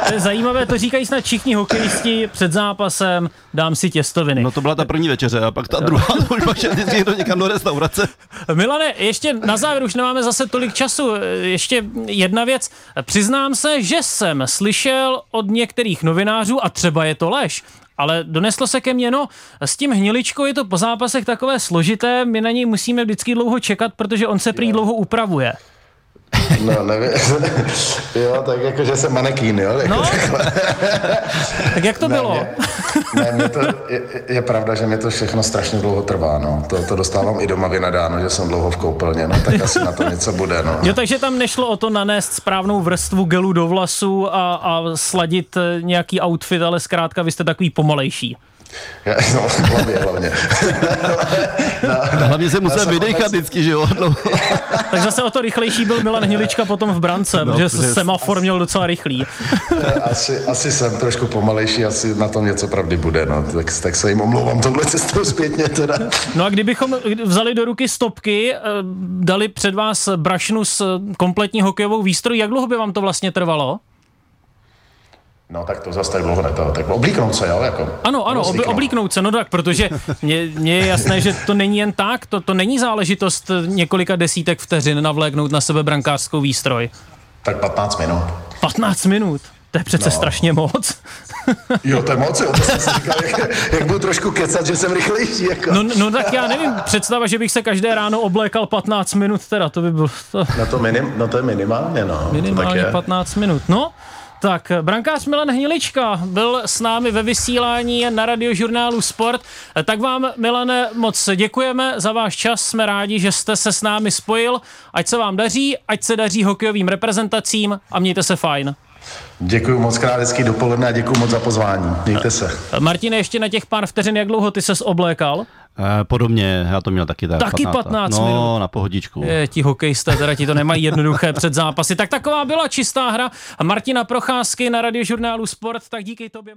To je zajímavé, to říkají snad všichni hokejisti před zápasem, dám si těstoviny. No to byla ta první večeře a pak ta druhá, to už pak do někam do restaurace. Milane, ještě na závěr, už nemáme zase tolik času, ještě jedna věc. Přiznám se, že jsem slyšel od některých novinářů, a třeba je to lež, ale doneslo se ke mně, no, s tím hniličkou je to po zápasech takové složité, my na něj musíme vždycky dlouho čekat, protože on se prý dlouho upravuje. No, nevím. jo, tak jako, že jsem manekín, jo? No, tak jak to ne, bylo? Mě, ne, mě to, je, je, pravda, že mi to všechno strašně dlouho trvá, no. To, to dostávám i doma vynadáno, že jsem dlouho v koupelně, no, tak asi na to něco bude, no. Jo, takže tam nešlo o to nanést správnou vrstvu gelu do vlasu a, a sladit nějaký outfit, ale zkrátka vy jste takový pomalejší. Já, no, hlavně, hlavně. no, no, hlavně se musel vydechat vždycky, že jo? No. tak zase o to rychlejší byl Milan Hnilička potom v brance, no, protože přes... semafor měl docela rychlý. asi, asi jsem trošku pomalejší, asi na tom něco pravdy bude, no. Tak, tak se jim omlouvám tohle cestou zpětně teda. No a kdybychom vzali do ruky stopky, eh, dali před vás brašnu s kompletní hokejovou výstroj, jak dlouho by vám to vlastně trvalo? No tak to zase tak dlouho neto. Tak oblíknout se, jo? Jako, ano, ano, ob, oblíknout se, no tak, protože mně, mně je jasné, že to není jen tak, to, to není záležitost několika desítek vteřin navléknout na sebe brankářskou výstroj. Tak 15 minut. 15 minut? To je přece no. strašně moc. jo, to je moc, jo, to jsem si říkal, jak, jak budu trošku kecat, že jsem rychlejší. Jako. No, no tak já nevím, představa, že bych se každé ráno oblékal 15 minut, teda to by bylo... To... No, to minim, no to je minimálně, no. Minimálně 15 minut, no. Tak, brankář Milan Hnilička byl s námi ve vysílání na radiožurnálu Sport. Tak vám, Milane, moc děkujeme za váš čas. Jsme rádi, že jste se s námi spojil. Ať se vám daří, ať se daří hokejovým reprezentacím a mějte se fajn. Děkuji moc krát, hezký dopoledne a děkuji moc za pozvání. Mějte se. Martine, ještě na těch pár vteřin, jak dlouho ty ses oblékal? Eh, podobně, já to měl taky tak. Taky 15, 15 no, minut. na pohodičku. Je, ti hokejisté, teda ti to nemají jednoduché před zápasy. Tak taková byla čistá hra. Martina Procházky na radiožurnálu Sport, tak díky tobě.